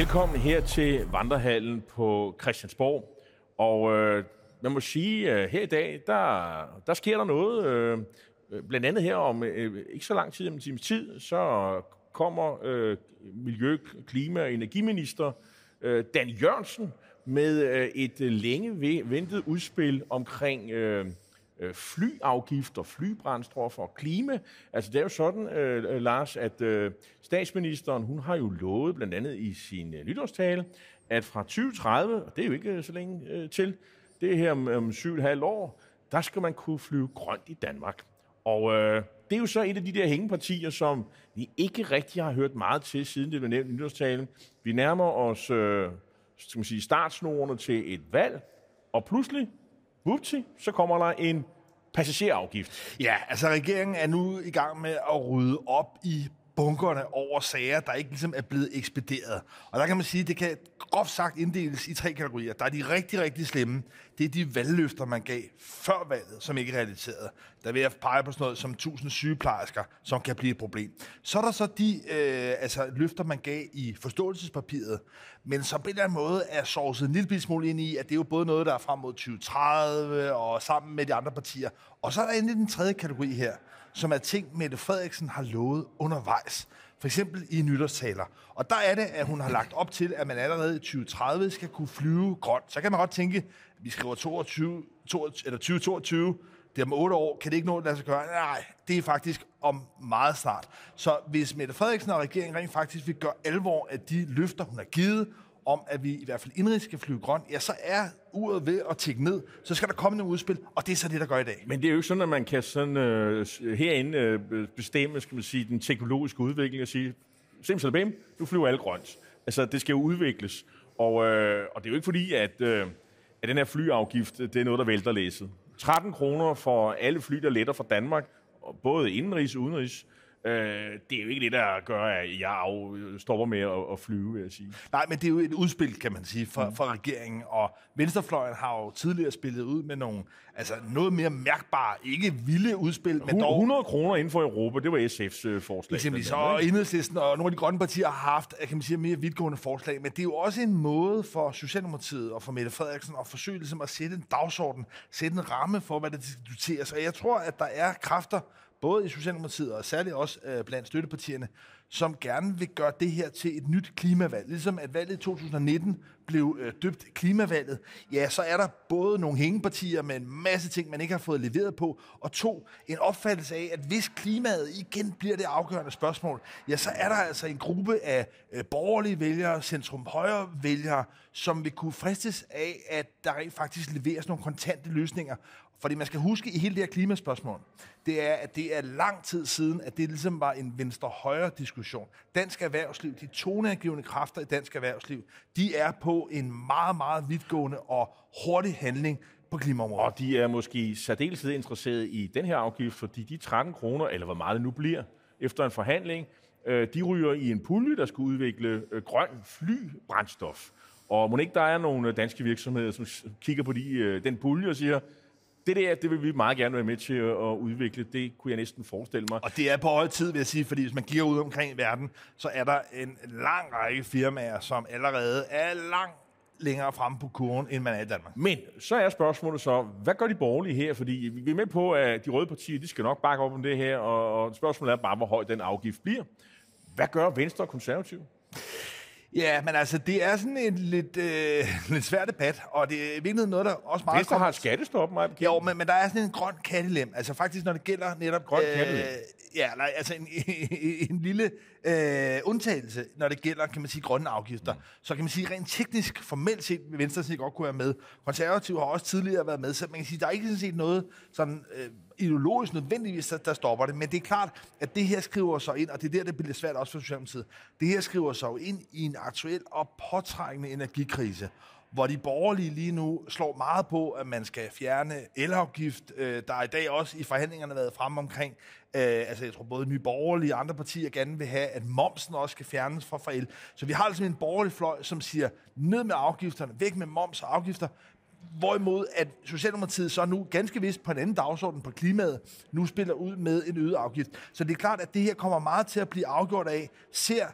Velkommen her til Vandrehallen på Christiansborg. Og øh, man må sige, øh, her i dag, der, der sker der noget. Øh, øh, blandt andet her om øh, ikke så lang tid, om en times tid, så kommer øh, Miljø-, Klima- og Energiminister øh, Dan Jørgensen med øh, et øh, længe ventet udspil omkring øh, øh, flyafgifter, flybrændstoffer og klima. Altså det er jo sådan, øh, øh, Lars, at øh, statsministeren, hun har jo lovet, blandt andet i sin øh, nytårstale, at fra 2030, og det er jo ikke øh, så længe øh, til, det er her om, om 7,5 år, der skal man kunne flyve grønt i Danmark. Og øh, det er jo så et af de der hængepartier, som vi ikke rigtig har hørt meget til, siden det blev nævnt i nytårstalen. Vi nærmer os øh, skal man sige, startsnorene til et valg, og pludselig, vupti, så kommer der en passagerafgift. Ja, altså regeringen er nu i gang med at rydde op i bunkerne over sager, der ikke ligesom er blevet ekspederet. Og der kan man sige, at det kan groft sagt inddeles i tre kategorier. Der er de rigtig, rigtig slemme. Det er de valgløfter, man gav før valget, som ikke er realiseret. Der vil jeg pege på sådan noget som 1000 sygeplejersker, som kan blive et problem. Så er der så de øh, altså, løfter, man gav i forståelsespapiret, men som på en eller anden måde er sovset en lille smule ind i, at det er jo både noget, der er frem mod 2030 og sammen med de andre partier. Og så er der endelig den tredje kategori her, som er ting, Mette Frederiksen har lovet undervejs. For eksempel i nytårstaler. Og der er det, at hun har lagt op til, at man allerede i 2030 skal kunne flyve grønt. Så kan man godt tænke, at vi skriver 22, 22, eller 2022, det er om otte år, kan det ikke nå at lade sig gøre? Nej, det er faktisk om meget snart. Så hvis Mette Frederiksen og regeringen rent faktisk vil gøre alvor af de løfter, hun har givet, om, at vi i hvert fald indrigs skal flyve grønt, ja, så er uret ved at tække ned. Så skal der komme nogle udspil, og det er så det, der gør i dag. Men det er jo ikke sådan, at man kan sådan, øh, herinde øh, bestemme skal man sige, den teknologiske udvikling og sige, simpelthen, du flyver alle grønt. Altså, det skal jo udvikles. Og, øh, og det er jo ikke fordi, at, øh, at den her flyafgift, det er noget, der vælter læsset. 13 kroner for alle fly, der letter fra Danmark, både indenrigs og udenrigs. Øh, det er jo ikke det, der gør, at jeg stopper med at, at flyve, vil jeg sige. Nej, men det er jo et udspil, kan man sige, for, mm. for regeringen. Og Venstrefløjen har jo tidligere spillet ud med nogle, altså noget mere mærkbare, ikke vilde udspil, men dog... 100 kroner inden for Europa, det var SF's øh, forslag. Eksempelvis, og Enhedslisten og nogle af de grønne partier har haft, kan man sige, mere vidtgående forslag, men det er jo også en måde for Socialdemokratiet og for Mette Frederiksen at forsøge ligesom at sætte en dagsorden, sætte en ramme for, hvad der diskuteres. Og jeg tror, at der er kræfter både i Socialdemokratiet og særligt også øh, blandt støttepartierne, som gerne vil gøre det her til et nyt klimavalg. Ligesom at valget i 2019 blev øh, døbt klimavalget, ja, så er der både nogle hængepartier med en masse ting, man ikke har fået leveret på, og to, en opfattelse af, at hvis klimaet igen bliver det afgørende spørgsmål, ja, så er der altså en gruppe af øh, borgerlige vælgere, centrum-højre vælgere, som vil kunne fristes af, at der faktisk leveres nogle kontante løsninger, fordi man skal huske i hele det her klimaspørgsmål, det er, at det er lang tid siden, at det ligesom var en venstre-højre diskussion. Dansk erhvervsliv, de toneangivende kræfter i dansk erhvervsliv, de er på en meget, meget vidtgående og hurtig handling på klimaområdet. Og de er måske særdeles interesseret i den her afgift, fordi de 13 kroner, eller hvor meget det nu bliver, efter en forhandling, øh, de ryger i en pulje, der skal udvikle øh, grøn flybrændstof. Og må ikke der er nogle øh, danske virksomheder, som kigger på de, den pulje og siger, det der, det vil vi meget gerne være med til at udvikle. Det kunne jeg næsten forestille mig. Og det er på høj tid, vil jeg sige, fordi hvis man kigger ud omkring i verden, så er der en lang række firmaer, som allerede er langt længere fremme på kurven, end man er i Danmark. Men så er spørgsmålet så, hvad gør de borgerlige her? Fordi vi er med på, at de røde partier, de skal nok bakke op om det her, og spørgsmålet er bare, hvor høj den afgift bliver. Hvad gør Venstre og Konservative? Ja, men altså, det er sådan en lidt, øh, lidt svær debat, og det er virkelig noget, der også meget... Venstre har et skattestop, mig Jo, men, men der er sådan en grøn kattelem. Altså faktisk, når det gælder netop... Grøn øh, kattelem? Ja, nej, altså en, en lille øh, undtagelse, når det gælder, kan man sige, grønne afgifter. Mm. Så kan man sige, rent teknisk, formelt set, vil Venstre set godt kunne være med. Konservative har også tidligere været med, så man kan sige, der er ikke sådan set noget sådan... Øh, ideologisk nødvendigvis, der, der stopper det. Men det er klart, at det her skriver sig ind, og det er der, det bliver svært også for Socialdemokratiet. Det her skriver sig jo ind i en aktuel og påtrængende energikrise hvor de borgerlige lige nu slår meget på, at man skal fjerne elafgift. Øh, der er i dag også i forhandlingerne været frem omkring, øh, altså jeg tror både nye borgerlige og andre partier gerne vil have, at momsen også skal fjernes fra, fra el. Så vi har altså en borgerlig fløj, som siger, ned med afgifterne, væk med moms og afgifter, Hvorimod at Socialdemokratiet så nu ganske vist på en anden dagsorden på klimaet, nu spiller ud med en øget afgift. Så det er klart, at det her kommer meget til at blive afgjort af, ser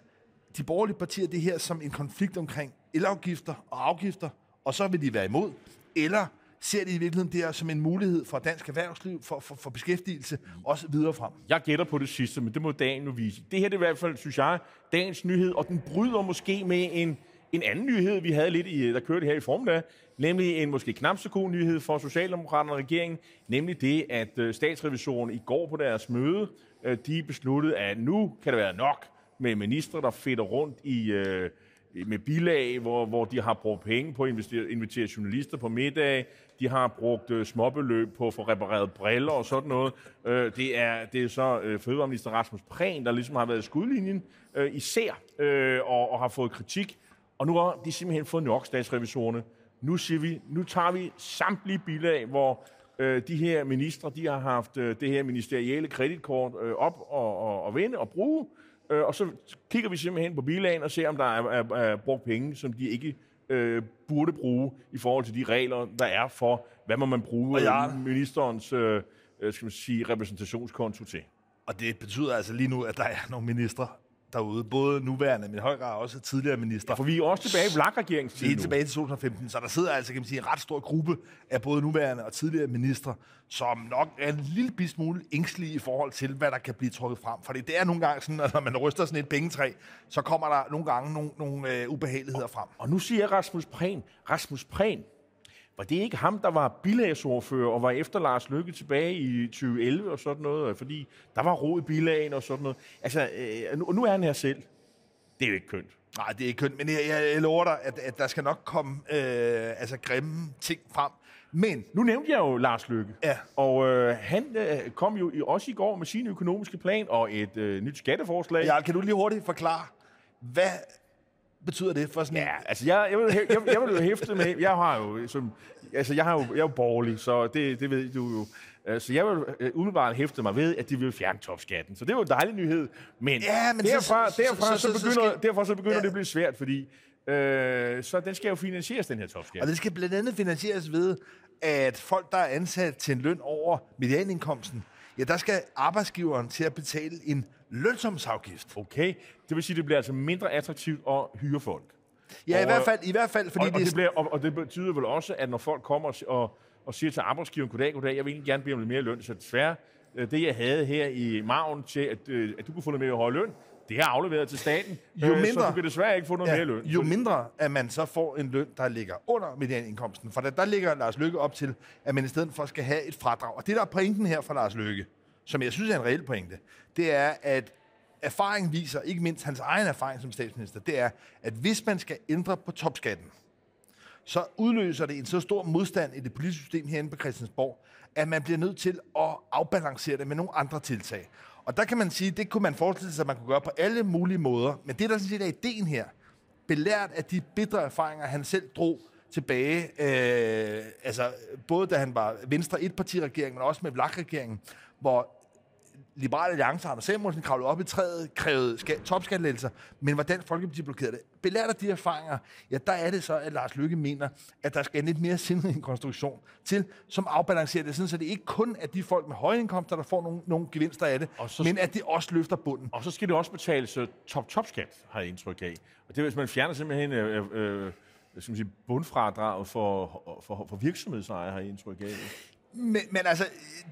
de borgerlige partier det her som en konflikt omkring elafgifter og afgifter, og så vil de være imod? Eller ser de i virkeligheden det her som en mulighed for dansk erhvervsliv, for, for, for beskæftigelse, også videre frem? Jeg gætter på det sidste, men det må dagen nu vise. Det her det er i hvert fald, synes jeg, dagens nyhed, og den bryder måske med en, en anden nyhed, vi havde lidt i, der kørte her i formiddag, nemlig en måske knap så god nyhed for Socialdemokraterne og regeringen, nemlig det, at øh, statsrevisionen i går på deres møde, øh, de besluttede, at nu kan det være nok med ministre, der fedter rundt i, øh, Øh, med bilag, hvor, hvor de har brugt penge på at invitere, invitere journalister på middag, de har brugt øh, småbeløb på at få repareret briller og sådan noget. Øh, det, er, det er så øh, fødevareminister Rasmus Prehn, der ligesom har været i skudlinjen øh, især, øh, og, og har fået kritik. Og nu har de simpelthen fået nok statsrevisorerne. Nu siger vi, nu tager vi samtlige bilag, hvor øh, de her ministre, de har haft øh, det her ministerielle kreditkort øh, op og, og, og vende og bruge, øh, og så kigger vi simpelthen på bilagen og ser, om der er, er, er brugt penge, som de ikke øh, burde bruge i forhold til de regler, der er for, hvad må man bruge jeg- øh, ministerens øh, øh, skal man sige, repræsentationskonto til. Og det betyder altså lige nu, at der er nogle ministre derude, både nuværende, men i høj grad også tidligere ministre. For vi er også tilbage i vlak-regeringens tid nu. tilbage til 2015, så der sidder altså kan man sige, en ret stor gruppe af både nuværende og tidligere ministre, som nok er en lille bis smule ængstelige i forhold til, hvad der kan blive trukket frem. For det er nogle gange sådan, at når man ryster sådan et pengetræ, så kommer der nogle gange nogle, nogle øh, ubehageligheder frem. Og nu siger jeg Rasmus Prehn. Rasmus Prehn, var det ikke ham, der var bilagsordfører og var efter Lars Løkke tilbage i 2011 og sådan noget? Fordi der var ro i bilagen og sådan noget. Altså, øh, nu, og nu er han her selv. Det er jo ikke kønt. Nej, det er ikke kønt, men jeg, jeg, jeg lover dig, at, at der skal nok komme øh, altså grimme ting frem. Men Nu nævnte jeg jo Lars Løkke. Ja. Og øh, han øh, kom jo i, også i går med sin økonomiske plan og et øh, nyt skatteforslag. Jarl, kan du lige hurtigt forklare, hvad betyder det for sådan en... Ja, altså jeg, jeg, vil, jeg, jeg vil jo hæfte med, jeg har jo, som, altså jeg har jo, jeg er jo borgerlig, så det, det ved du jo. Øh, Så jeg vil øh, umiddelbart hæfte mig ved, at de vil fjerne topskatten. Så det var en dejlig nyhed. Men, Ja, men så- derfra, så- derfra, så- så, så- så begynder, skal- derfor så begynder Ja. det at blive svært, fordi øh, så den skal jo finansieres, den her topskat. Og det skal blandt andet finansieres ved, at folk, der er ansat til en løn over medianindkomsten, ja, der skal arbejdsgiveren til at betale en lønsomsafgift. Okay, det vil sige, at det bliver altså mindre attraktivt at hyre folk. Ja, i Og, hvert fald, i hvert fald fordi og, og, det, det bliver, og, og det betyder vel også, at når folk kommer og, og, og siger til arbejdsgiveren, goddag, goddag, jeg vil egentlig gerne bede om lidt mere løn, så desværre, øh, det jeg havde her i maven til, at, øh, at du kunne få noget mere høj løn, det har jeg afleveret til staten, Jo øh, så mindre- du kan desværre ikke få noget ja, mere løn. jo Så- mindre, at man så får en løn, der ligger under medianindkomsten. For der, der ligger Lars Lykke op til, at man i stedet for skal have et fradrag. Og det, der er pointen her fra Lars Lykke, som jeg synes er en reel pointe, det er, at erfaring viser, ikke mindst hans egen erfaring som statsminister, det er, at hvis man skal ændre på topskatten, så udløser det en så stor modstand i det politiske system herinde på Christiansborg, at man bliver nødt til at afbalancere det med nogle andre tiltag. Og der kan man sige, det kunne man forestille sig, at man kunne gøre på alle mulige måder. Men det, der sådan set er ideen her, belært af de bitre erfaringer, han selv drog tilbage, øh, altså både da han var Venstre etpartiregering, men også med VLAK-regeringen, hvor Liberale Alliance, Anders Samuelsen, kravlede op i træet, krævede ska- topskattelettelser, men hvordan Folkeparti blokerede det. Belært af de erfaringer, ja, der er det så, at Lars Lykke mener, at der skal en lidt mere sindrig en konstruktion til, som afbalancerer det, sådan, så det ikke kun er de folk med høje indkomster, der får nogle, nogle gevinster af det, Og så- men at det også løfter bunden. Og så skal det også betales uh, top-top-skat, har jeg indtryk af. Og det er, hvis man fjerner simpelthen øh, øh, skal man sige, bundfradraget for, for, for virksomhedsejere, har jeg indtryk af. Men, men altså,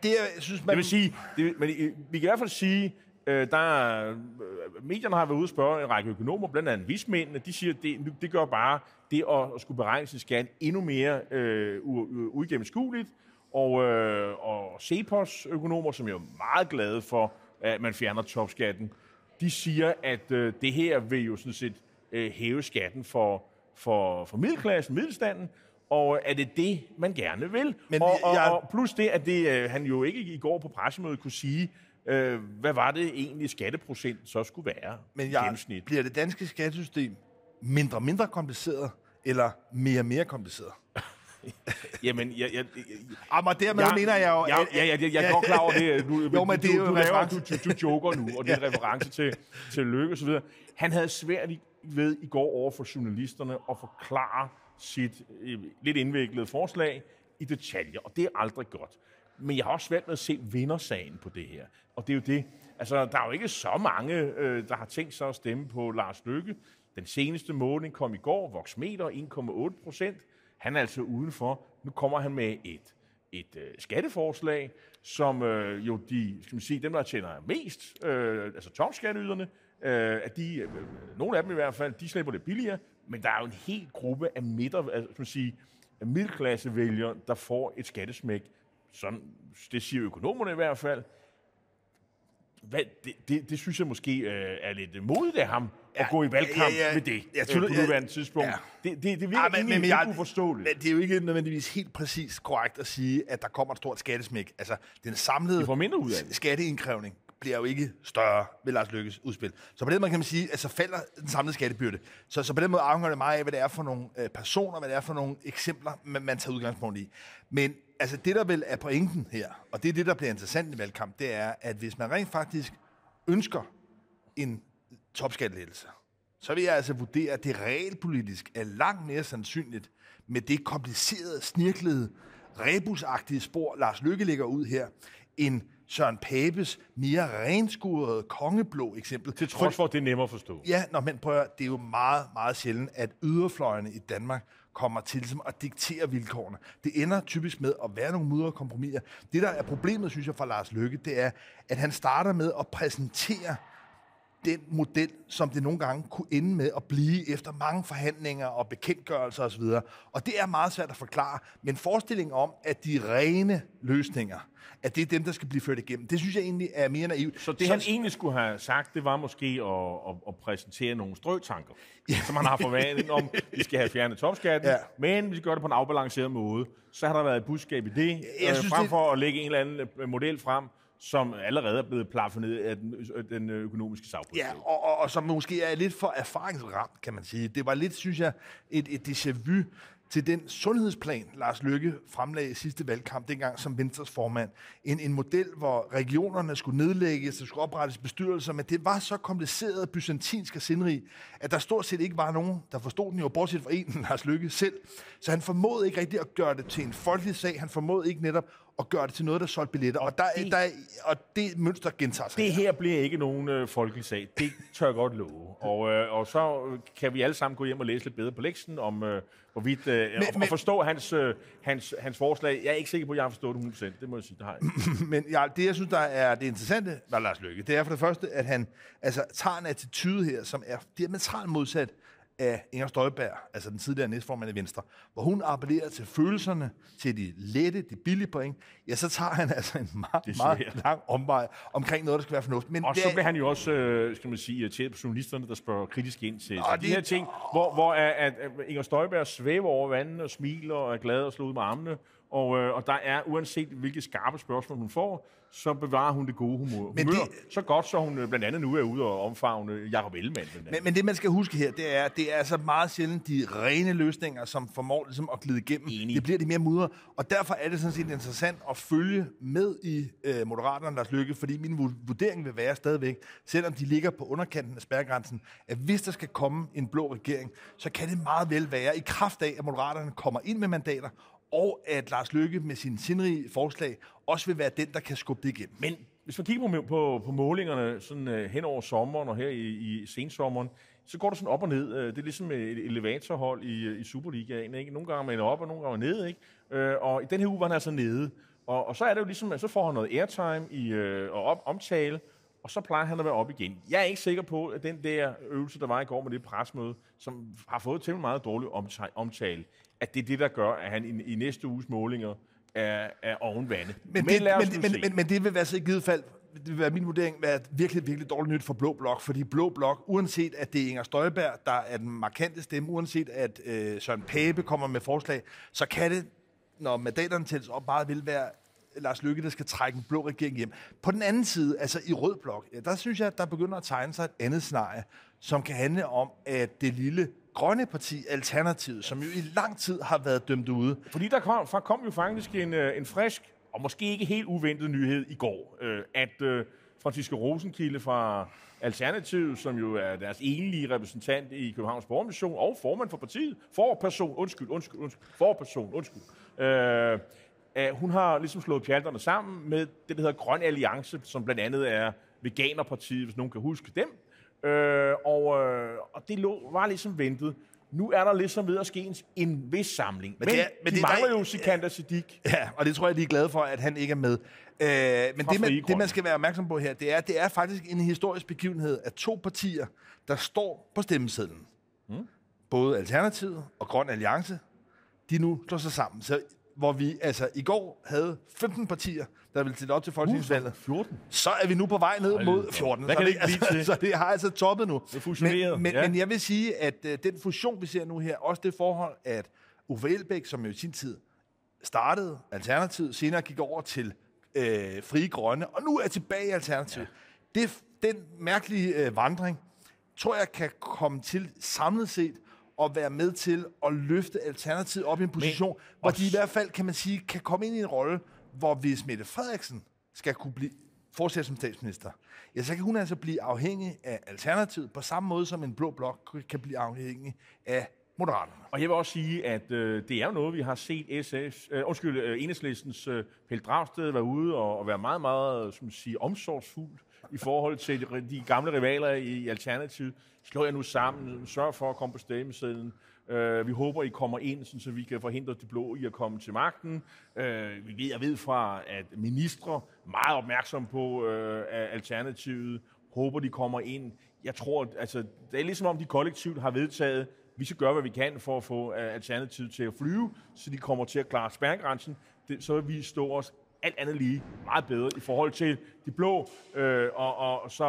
det jeg synes, man... Det vil sige, det, men vi kan i hvert fald sige, øh, der er, øh, medierne har været ude og spørge en række økonomer, blandt andet vismændene, de siger, at det, det gør bare det at, at skulle beregne sin skat endnu mere øh, uigennemskueligt. Og, øh, og Cepos økonomer, som jo er meget glade for, at man fjerner topskatten, de siger, at øh, det her vil jo sådan set øh, hæve skatten for, for, for middelklassen, middelstanden, og er det det, man gerne vil? Men og, og, jeg- og plus det, at det, øh, han jo ikke i går på pressemødet kunne sige, øh, hvad var det egentlig skatteprocent så skulle være Men jeg, gennemsnit. bliver det danske skattesystem mindre mindre kompliceret, eller mere mere kompliceret? Jamen, jeg, jeg, jeg, Jamen, og dermed jeg, mener jeg jo... Ja, at- ja, ja, jeg, jeg er godt klar over det. Du, Jo, men du, det er jo du, laver, du, du, du joker nu, og det er en reference til, til så videre. Han havde svært ved i går over for journalisterne at forklare sit øh, lidt indviklede forslag i detaljer, og det er aldrig godt. Men jeg har også svært med at se vindersagen på det her. Og det er jo det. Altså, der er jo ikke så mange, øh, der har tænkt sig at stemme på Lars Lykke. Den seneste måling kom i går, Voxmeter 1,8 procent. Han er altså udenfor. Nu kommer han med et, et øh, skatteforslag, som øh, jo de, skal man sige, dem, der tjener mest, øh, altså topskatteyderne, øh, at de, øh, øh, nogle af dem i hvert fald, de slipper det billigere, men der er jo en hel gruppe af midter, altså, man sige, af middelklassevælgere, der får et skattesmæk. Sådan, det siger økonomerne i hvert fald. Hvad, det, det, det synes jeg måske øh, er lidt modigt af ham ja, at gå i valgkamp ja, ja, med det jeg øh, tror- på ja, nuværende tidspunkt. ja. Det, det, det virker ja, men- egentlig men, uforståeligt. Men det er jo ikke nødvendigvis helt præcis korrekt at sige, at der kommer et stort skattesmæk. Altså, den samlede ud af det. skatteindkrævning bliver jo ikke større ved Lars Lykkes udspil. Så på den måde kan man sige, at så falder den samlede skattebyrde. Så, så på den måde afhænger det meget af, hvad det er for nogle øh, personer, hvad det er for nogle eksempler, man, man tager udgangspunkt i. Men altså, det, der vel er pointen her, og det er det, der bliver interessant i valgkamp, det er, at hvis man rent faktisk ønsker en topskattelettelse, så vil jeg altså vurdere, at det realpolitisk er langt mere sandsynligt med det komplicerede, snirklede, rebusagtige spor, Lars Lykke lægger ud her, end Søren Papes mere renskurede kongeblå eksempel. Til trods for, at det er nemmere at forstå. Ja, nå, men prøv at, det er jo meget, meget sjældent, at yderfløjene i Danmark kommer til ligesom, at diktere vilkårene. Det ender typisk med at være nogle mudrede kompromiser. Det, der er problemet, synes jeg, for Lars Lykke, det er, at han starter med at præsentere den model, som det nogle gange kunne ende med at blive efter mange forhandlinger og bekendtgørelser osv. Og det er meget svært at forklare, men forestillingen om, at de rene løsninger, at det er dem, der skal blive ført igennem, det synes jeg egentlig er mere naivt. Så det, han egentlig skulle have sagt, det var måske at, at, at præsentere nogle strøtanker, ja. som han har forvandlet om, vi skal have fjernet topskatten, Ja. men vi skal gøre det på en afbalanceret måde. Så har der været et budskab i det, Jeg øh, synes, frem det- for at lægge en eller anden øh, model frem, som allerede er blevet plafonet af den, øh, den økonomiske sagpolitik. Ja, og, og, og som måske er lidt for erfaringsramt, kan man sige. Det var lidt, synes jeg, et, et déjà vu til den sundhedsplan, Lars Lykke fremlagde i sidste valgkamp, dengang som Venstres formand. En, en model, hvor regionerne skulle nedlægges, der skulle oprettes bestyrelser, men det var så kompliceret, byzantinsk og sindrig, at der stort set ikke var nogen, der forstod den jo, bortset fra en, Lars Lykke selv. Så han formåede ikke rigtig at gøre det til en folkelig sag. Han formåede ikke netop at gøre det til noget, der solgte billetter. Og, der, det- der, og det mønster gentager sig. Det her bliver ikke nogen øh, folkelig sag. Det tør jeg godt love. Og, øh, og så kan vi alle sammen gå hjem og læse lidt bedre på lektionen om, øh, hvorvidt... Øh, men, og, men- og forstå hans, øh, hans, hans forslag. Jeg er ikke sikker på, at jeg har forstået det 100%. Det må jeg sige, det har jeg. Men ja, det, jeg synes, der er det interessante ved Lars Løkke, det er for det første, at han altså, tager en attitude her, som er diametralt modsat af Inger Støjberg, altså den tidligere næstformand i Venstre, hvor hun appellerer til følelserne, til de lette, de billige point, ja, så tager han altså en meget, meget lang omvej omkring noget, der skal være fornuftigt. Men Og så er- bliver han jo også, øh, skal man sige, irriteret på journalisterne, der spørger kritisk ind til, Nå, de det- her ting, hvor, hvor at at Inger Støjberg svæver over vandet og smiler og er glad og slår ud med armene. Og, øh, og der er, uanset hvilke skarpe spørgsmål hun får, så bevarer hun det gode humør. Men humør det- så godt, så hun øh, blandt andet nu er ude og omfavne Jacob Ellemann. Men, men det, man skal huske her, det er, det er altså meget sjældent de rene løsninger, som formår ligesom at glide igennem. Enig. Det bliver de mere mudre. Og derfor er det sådan set interessant at følge med i øh, Moderaterne Lars Lykke, fordi min vu- vurdering vil være stadigvæk, selvom de ligger på underkanten af spærregrænsen, at hvis der skal komme en blå regering, så kan det meget vel være i kraft af, at Moderaterne kommer ind med mandater, og at Lars Lykke med sin sindrige forslag også vil være den, der kan skubbe det igennem. Men hvis man kigger på, på, på målingerne sådan, øh, hen over sommeren og her i, i sensommeren, så går det sådan op og ned. Øh, det er ligesom et elevatorhold i, øh, i Superligaen. Ikke? Nogle gange er man op, og nogle gange er man ned. Ikke? Øh, Og i den her uge var han altså nede. Og, og så er det jo ligesom, at så får han noget airtime i, øh, og op, omtale, og så plejer han at være op igen. Jeg er ikke sikker på, at den der øvelse, der var i går med det presmøde, som har fået temmelig meget dårlig omtale at det er det, der gør, at han i, i næste uges målinger er, er oven vande. Men, det, men, nu men, se. men, men det vil være så i givet fald, det vil være min vurdering, være virkelig, virkelig dårligt nyt for Blå Blok, fordi Blå Blok, uanset at det er Inger Støjberg, der er den markante stemme, uanset at øh, Søren Pape kommer med forslag, så kan det, når mandaterne tælles op, bare vil være Lars Lykke, der skal trække en blå regering hjem. På den anden side, altså i Rød Blok, ja, der synes jeg, at der begynder at tegne sig et andet scenarie, som kan handle om, at det lille grønne parti, Alternativet, som jo i lang tid har været dømt ude, Fordi der kom, der kom jo faktisk en, øh, en frisk, og måske ikke helt uventet nyhed i går, øh, at øh, Franziska Rosenkilde fra Alternativet, som jo er deres enlige repræsentant i Københavns Borgermission, og formand for partiet, forperson, undskyld, undskyld, undskyld, forperson, undskyld, øh, at hun har ligesom slået pjalterne sammen med det, der hedder Grøn Alliance, som blandt andet er Veganerpartiet, hvis nogen kan huske dem. Øh, og, øh, og det lå, var ligesom ventet. Nu er der ligesom ved at ske en, en vis samling. Men, men, det er- men de det er mangler der- jo Sikander Siddiq. Ja, og det tror jeg, de er glade for, at han ikke er med. Øh, men det man, det, man skal være opmærksom på her, det er, det er faktisk en historisk begivenhed af to partier, der står på stemmesedlen. Mm. Både Alternativet og Grøn Alliance, de nu slår sig sammen. Så hvor vi altså i går havde 15 partier, der ville stille op til folketingsvalget, 14. så er vi nu på vej ned mod da op. 14. Hvad så, kan det, det ikke blive altså, til? så det har altså toppet nu. Det er fusioneret, Men, men, ja. men jeg vil sige, at uh, den fusion, vi ser nu her, også det forhold, at Uffe Elbæk, som jo i sin tid startede Alternativet, senere gik over til øh, Frie Grønne, og nu er tilbage i Alternativet. Ja. Det, den mærkelige øh, vandring, tror jeg kan komme til samlet set at være med til at løfte Alternativet op i en position, hvor de i hvert fald, kan man sige, kan komme ind i en rolle, hvor hvis Mette Frederiksen skal kunne blive fortsætte som statsminister, ja, så kan hun altså blive afhængig af Alternativet, på samme måde som en blå blok kan blive afhængig af Moderaterne. Og jeg vil også sige, at øh, det er jo noget, vi har set SS, øh, undskyld, øh, Enhedslistens øh, Pelle Dragsted være ude og, og være meget, meget som man siger, omsorgsfuld i forhold til de, gamle rivaler i, Alternativet. Slår jeg nu sammen, sørg for at komme på stemmesedlen. Øh, vi håber, I kommer ind, så vi kan forhindre de blå i at komme til magten. Øh, vi ved, jeg ved fra, at ministre meget opmærksom på øh, Alternativet, håber, de kommer ind. Jeg tror, altså, det er ligesom om, de kollektivt har vedtaget, vi skal gøre, hvad vi kan for at få Alternativet til at flyve, så de kommer til at klare spærregrænsen. Det, så vil vi stå os alt andet lige meget bedre i forhold til de blå. Øh, og, og, så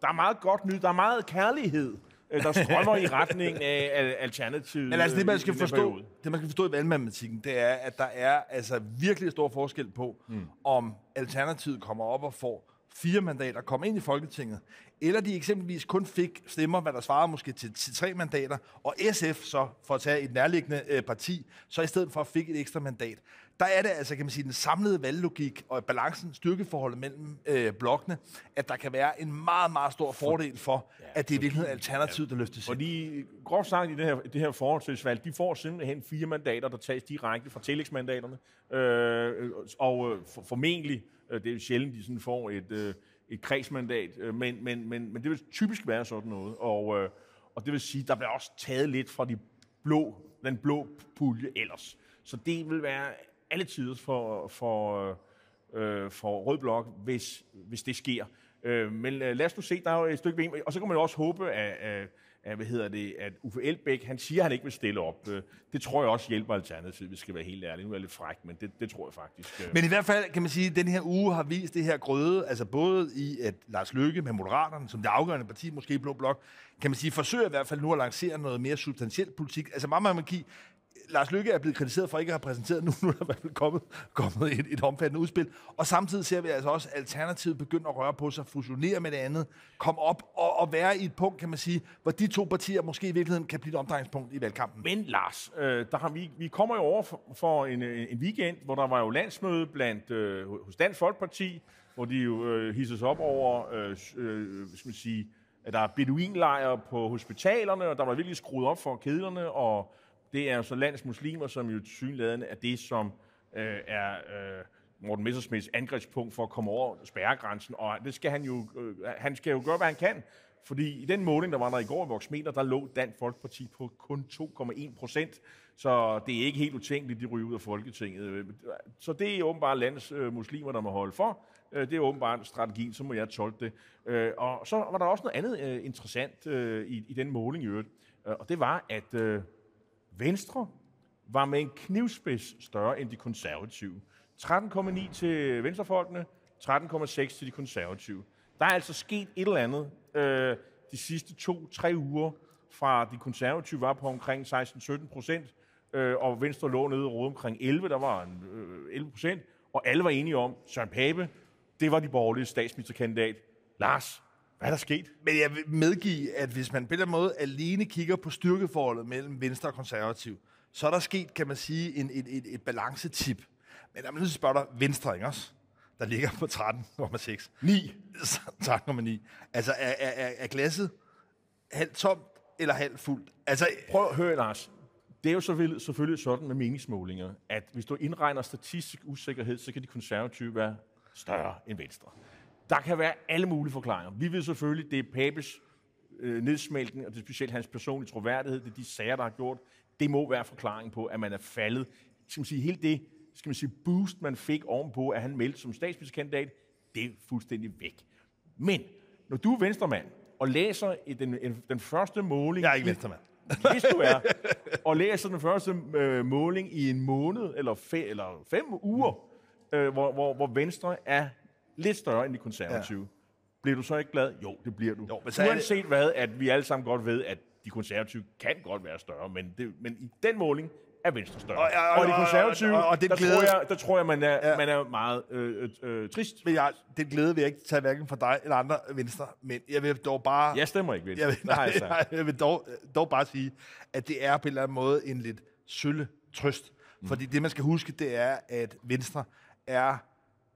der er meget godt nyt, der er meget kærlighed, øh, der strømmer i retning af, Alternativet. Men altså det, man skal forstå, periode. det, man skal forstå i valgmatematikken, det er, at der er altså virkelig stor forskel på, mm. om Alternativet kommer op og får fire mandater, kommer ind i Folketinget, eller de eksempelvis kun fik stemmer, hvad der svarer måske til, til tre mandater, og SF så, for at tage et nærliggende øh, parti, så i stedet for fik et ekstra mandat. Der er det altså, kan man sige, den samlede valglogik og balancen, styrkeforholdet mellem øh, blokkene, at der kan være en meget, meget stor fordel for, at det er i virkeligheden Alternativet, der løftes ind. Fordi groft sagt i det her, det her forholdsvalg, de får simpelthen fire mandater, der tages direkte fra tillægsmandaterne. Øh, og øh, for, formentlig, øh, det er jo sjældent, de sådan får et, øh, et kredsmandat, øh, men, men, men, men det vil typisk være sådan noget. Og, øh, og det vil sige, der bliver også taget lidt fra de blå, den blå pulje ellers. Så det vil være alle tider for, for, øh, for Rød Blok, hvis, hvis det sker. Øh, men øh, lad os nu se, der er jo et stykke ben. Og så kan man jo også håbe, at, at, hvad hedder det, at Uffe Elbæk, han siger, at han ikke vil stille op. Øh, det tror jeg også hjælper Alternativet, hvis vi skal være helt ærlige. Nu er jeg lidt fræk, men det, det tror jeg faktisk. Øh. Men i hvert fald kan man sige, at den her uge har vist det her grøde, altså både i, at Lars Løkke med Moderaterne, som det afgørende parti, måske i Blå Blok, kan man sige, forsøger i hvert fald nu at lancere noget mere substantiel politik. Altså meget, man må give, Lars Lykke er blevet kritiseret for ikke at have præsenteret, nu, nu er der i hvert fald kommet, kommet et, et omfattende udspil. Og samtidig ser vi altså også Alternativet begynde at røre på sig, fusionere med det andet, komme op og, og være i et punkt, kan man sige, hvor de to partier måske i virkeligheden kan blive et omdrejningspunkt i valgkampen. Men Lars, øh, der har vi, vi kommer jo over for, for en, øh, en weekend, hvor der var jo landsmøde blandt øh, hos Dansk Folkeparti, hvor de jo øh, hisses op over, øh, øh, skal man sige, at der er beduinlejre på hospitalerne, og der var virkelig skruet op for kedlerne, og det er jo så landets muslimer, som jo synlædende er det, som øh, er øh, Morten Messersmiths angrebspunkt for at komme over spærregrænsen, og det skal han jo, øh, han skal jo gøre, hvad han kan, fordi i den måling, der var der i går i Voxmeter, der lå Dansk Folkeparti på kun 2,1 procent. Så det er ikke helt utænkeligt, de ryger ud af Folketinget. Så det er åbenbart landets øh, muslimer, der må holde for. Øh, det er åbenbart strategien, så må jeg tolke det. Øh, og så var der også noget andet øh, interessant øh, i, i den måling i øvrigt. Øh, og det var, at øh, Venstre var med en knivspids større end de konservative. 13,9 til venstrefolkene, 13,6 til de konservative. Der er altså sket et eller andet øh, de sidste to-tre uger, fra de konservative var på omkring 16-17 procent, øh, og Venstre lå nede og rode omkring 11, der var en, øh, 11 procent, og alle var enige om, Søren Pape, det var de borgerlige statsministerkandidat. Lars, hvad er der sket? Men jeg vil medgive, at hvis man på en eller anden måde alene kigger på styrkeforholdet mellem Venstre og Konservativ, så er der sket, kan man sige, en, et, et, et balancetip. Men jeg er nødt til at spørge dig, Venstre, ikke også? Der ligger på 13,6. 9. 13,9. Altså, er, er, er, er glasset halvt tomt eller halvt fuldt? Altså, Prøv at høre, Lars. Det er jo selvfølgelig sådan med meningsmålinger, at hvis du indregner statistisk usikkerhed, så kan de konservative være større end Venstre. Der kan være alle mulige forklaringer. Vi ved selvfølgelig, det er Papes øh, nedsmeltning, og det er specielt hans personlige troværdighed, det er de sager, der har gjort. Det må være forklaring på, at man er faldet. Skal man sige, hele det skal man sige, boost, man fik ovenpå, at han meldte som statsministerkandidat, det er fuldstændig væk. Men når du er venstremand, og læser i den, den første måling... Jeg er ikke venstremand. Hvis du er, og læser den første øh, måling i en måned, eller, fe, eller fem uger, øh, hvor, hvor, hvor Venstre er lidt større end de konservative, ja. bliver du så ikke glad? Jo, det bliver du. Jo, men så Uanset det... hvad, at vi alle sammen godt ved, at de konservative kan godt være større, men, det, men i den måling er Venstre større. Og, og, og, og de konservative, og, og, og det der, glæde... tror jeg, der tror jeg, man er, ja. man er meget øh, øh, trist. Men jeg, det glæde vil jeg ikke tage hverken fra dig eller andre Venstre, men jeg vil dog bare... Jeg stemmer ikke Venstre. Jeg vil, nej, nej, jeg vil dog, dog bare sige, at det er på en eller anden måde en lidt sølle trøst. Mm. Fordi det, man skal huske, det er, at Venstre er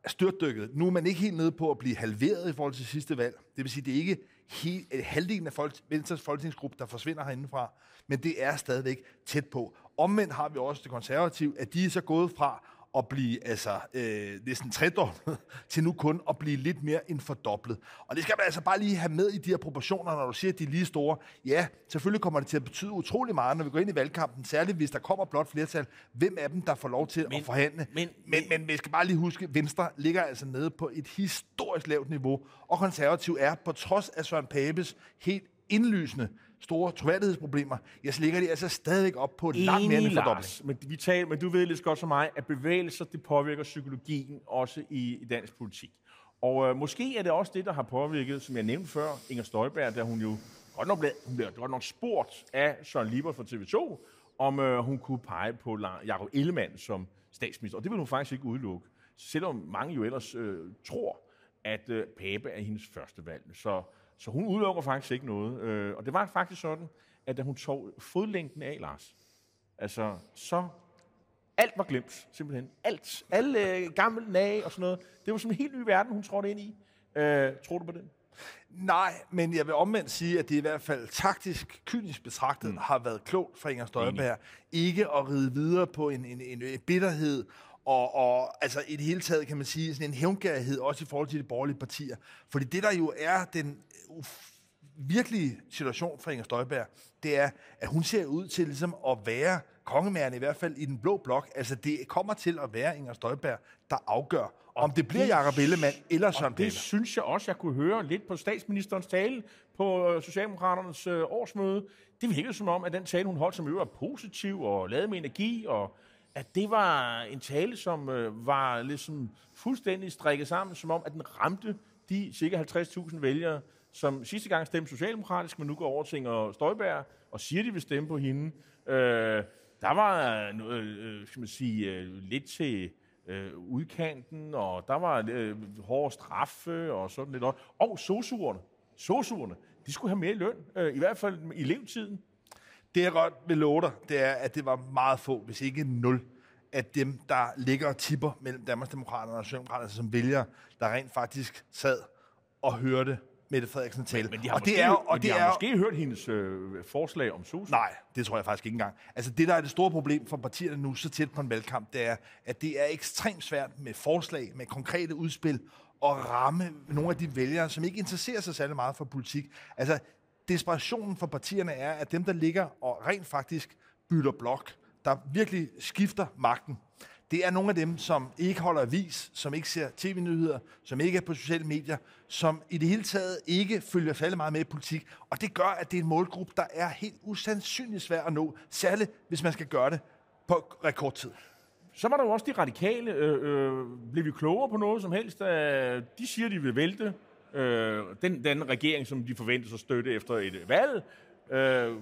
styrtdykket. Nu er man ikke helt nede på at blive halveret i forhold til sidste valg. Det vil sige, det er ikke helt, øh, halvdelen af folk, Venstres folketingsgruppe, der forsvinder herindefra, men det er stadigvæk tæt på. Omvendt har vi også det konservative, at de er så gået fra at blive altså, øh, næsten tredoblet, til nu kun at blive lidt mere end fordoblet. Og det skal man altså bare lige have med i de her proportioner, når du siger, at de er lige store. Ja, selvfølgelig kommer det til at betyde utrolig meget, når vi går ind i valgkampen, særligt hvis der kommer blot flertal. Hvem af dem, der får lov til men, at forhandle? Men, men, men, men vi skal bare lige huske, at Venstre ligger altså nede på et historisk lavt niveau, og konservativ er, på trods af Søren Papes helt indlysende store troværdighedsproblemer, så ligger de altså stadig op på langt mere end en fordobling. Men, vi taler, men du ved lidt godt som mig, at bevægelser det påvirker psykologien også i, i dansk politik. Og øh, måske er det også det, der har påvirket, som jeg nævnte før, Inger Støjberg, da hun jo godt nok blev, hun blev godt nok spurgt af Søren Lieber fra TV2, om øh, hun kunne pege på Jacob Ellemann som statsminister. Og det vil hun faktisk ikke udelukke. Selvom mange jo ellers øh, tror, at øh, Pape er hendes første valg. Så så hun udelukker faktisk ikke noget. Øh, og det var faktisk sådan, at da hun tog fodlængden af, Lars, altså, så alt var glemt, simpelthen. Alt. Alle øh, gamle nage og sådan noget. Det var sådan en helt ny verden, hun trådte ind i. Øh, tror du på den? Nej, men jeg vil omvendt sige, at det i hvert fald taktisk, kynisk betragtet, mm. har været klogt for Inger Støjberg ikke at ride videre på en, en, en bitterhed og, og altså i det hele taget kan man sige sådan en hævngærighed også i forhold til de borgerlige partier. Fordi det der jo er den virkelige situation for Inger Støjberg, det er, at hun ser ud til ligesom at være kongemæren i hvert fald i den blå blok. Altså det kommer til at være Inger Støjberg, der afgør, om det bliver Jakob Ellemann eller Søren det synes jeg også, jeg kunne høre lidt på statsministerens tale på øh, Socialdemokraternes øh, årsmøde. Det virkede som om, at den tale, hun holdt som øvrigt, var positiv og lavet med energi og at det var en tale, som øh, var ligesom fuldstændig strikket sammen, som om, at den ramte de cirka 50.000 vælgere, som sidste gang stemte socialdemokratisk, men nu går over til Inger Støjberg og siger, de vil stemme på hende. Øh, der var øh, noget, øh, skal man sige, øh, lidt til øh, udkanten, og der var øh, hårde straffe og sådan lidt. Og sosuerne, sosuerne, de skulle have mere løn, øh, i hvert fald i levetiden. Det jeg godt vil love dig, det er, at det var meget få, hvis ikke nul, af dem, der ligger og tipper mellem Danmarksdemokraterne og Socialdemokraterne som vælger, der rent faktisk sad og hørte Mette Frederiksen tale. Men, men de har, og måske, det er, og de det har er, måske hørt hendes øh, forslag om SOS. Nej, det tror jeg faktisk ikke engang. Altså det, der er det store problem for partierne nu så tæt på en valgkamp, det er, at det er ekstremt svært med forslag, med konkrete udspil, at ramme nogle af de vælgere, som ikke interesserer sig særlig meget for politik. Altså, desperationen for partierne er, at dem, der ligger og rent faktisk bytter blok, der virkelig skifter magten, det er nogle af dem, som ikke holder avis, som ikke ser tv-nyheder, som ikke er på sociale medier, som i det hele taget ikke følger særlig meget med i politik. Og det gør, at det er en målgruppe, der er helt usandsynligt svær at nå, særligt hvis man skal gøre det på rekordtid. Så var der jo også de radikale. Øh, øh, blev vi klogere på noget som helst? Øh, de siger, de vil vælte øh, den, den regering, som de forventer at støtte efter et valg. Øh,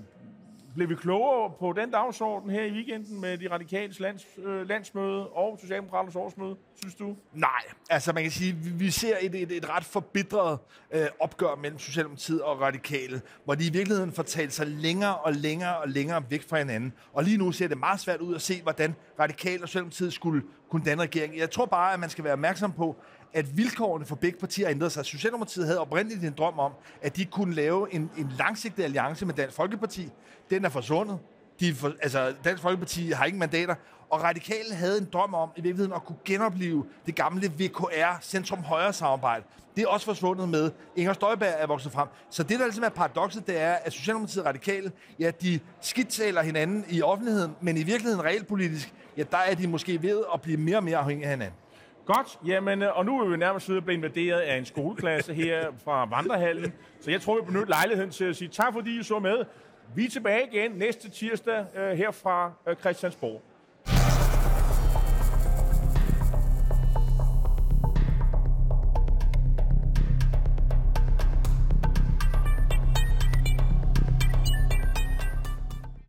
blev vi klogere på den dagsorden her i weekenden med de radikale lands, øh, landsmøde og Socialdemokraternes årsmøde, synes du? Nej, altså man kan sige, vi, vi ser et, et, et ret forbitret øh, opgør mellem Socialdemokratiet og Radikale, hvor de i virkeligheden får talt sig længere og længere og længere væk fra hinanden. Og lige nu ser det meget svært ud at se, hvordan Radikale og Socialdemokratiet skulle kunne danne regering. Jeg tror bare, at man skal være opmærksom på, at vilkårene for begge partier ændrede sig. Socialdemokratiet havde oprindeligt en drøm om, at de kunne lave en, en langsigtet alliance med Dansk Folkeparti. Den er forsvundet. De, for, altså, Dansk Folkeparti har ingen mandater, og Radikale havde en drøm om i virkeligheden at kunne genopleve det gamle VKR, Centrum-Højre-samarbejde. Det er også forsvundet med. Inger Støjberg er vokset frem. Så det, der ligesom er paradokset, det er, at Socialdemokratiet og Radikale, ja, de skidtaler hinanden i offentligheden, men i virkeligheden realpolitisk, ja, der er de måske ved at blive mere og mere afhængige af hinanden. Godt, jamen, øh, og nu er vi nærmest ved at blive invaderet af en skoleklasse her fra Vandrehallen. Så jeg tror, vi benytter lejligheden til at sige tak, fordi I så med. Vi er tilbage igen næste tirsdag øh, her fra øh, Christiansborg.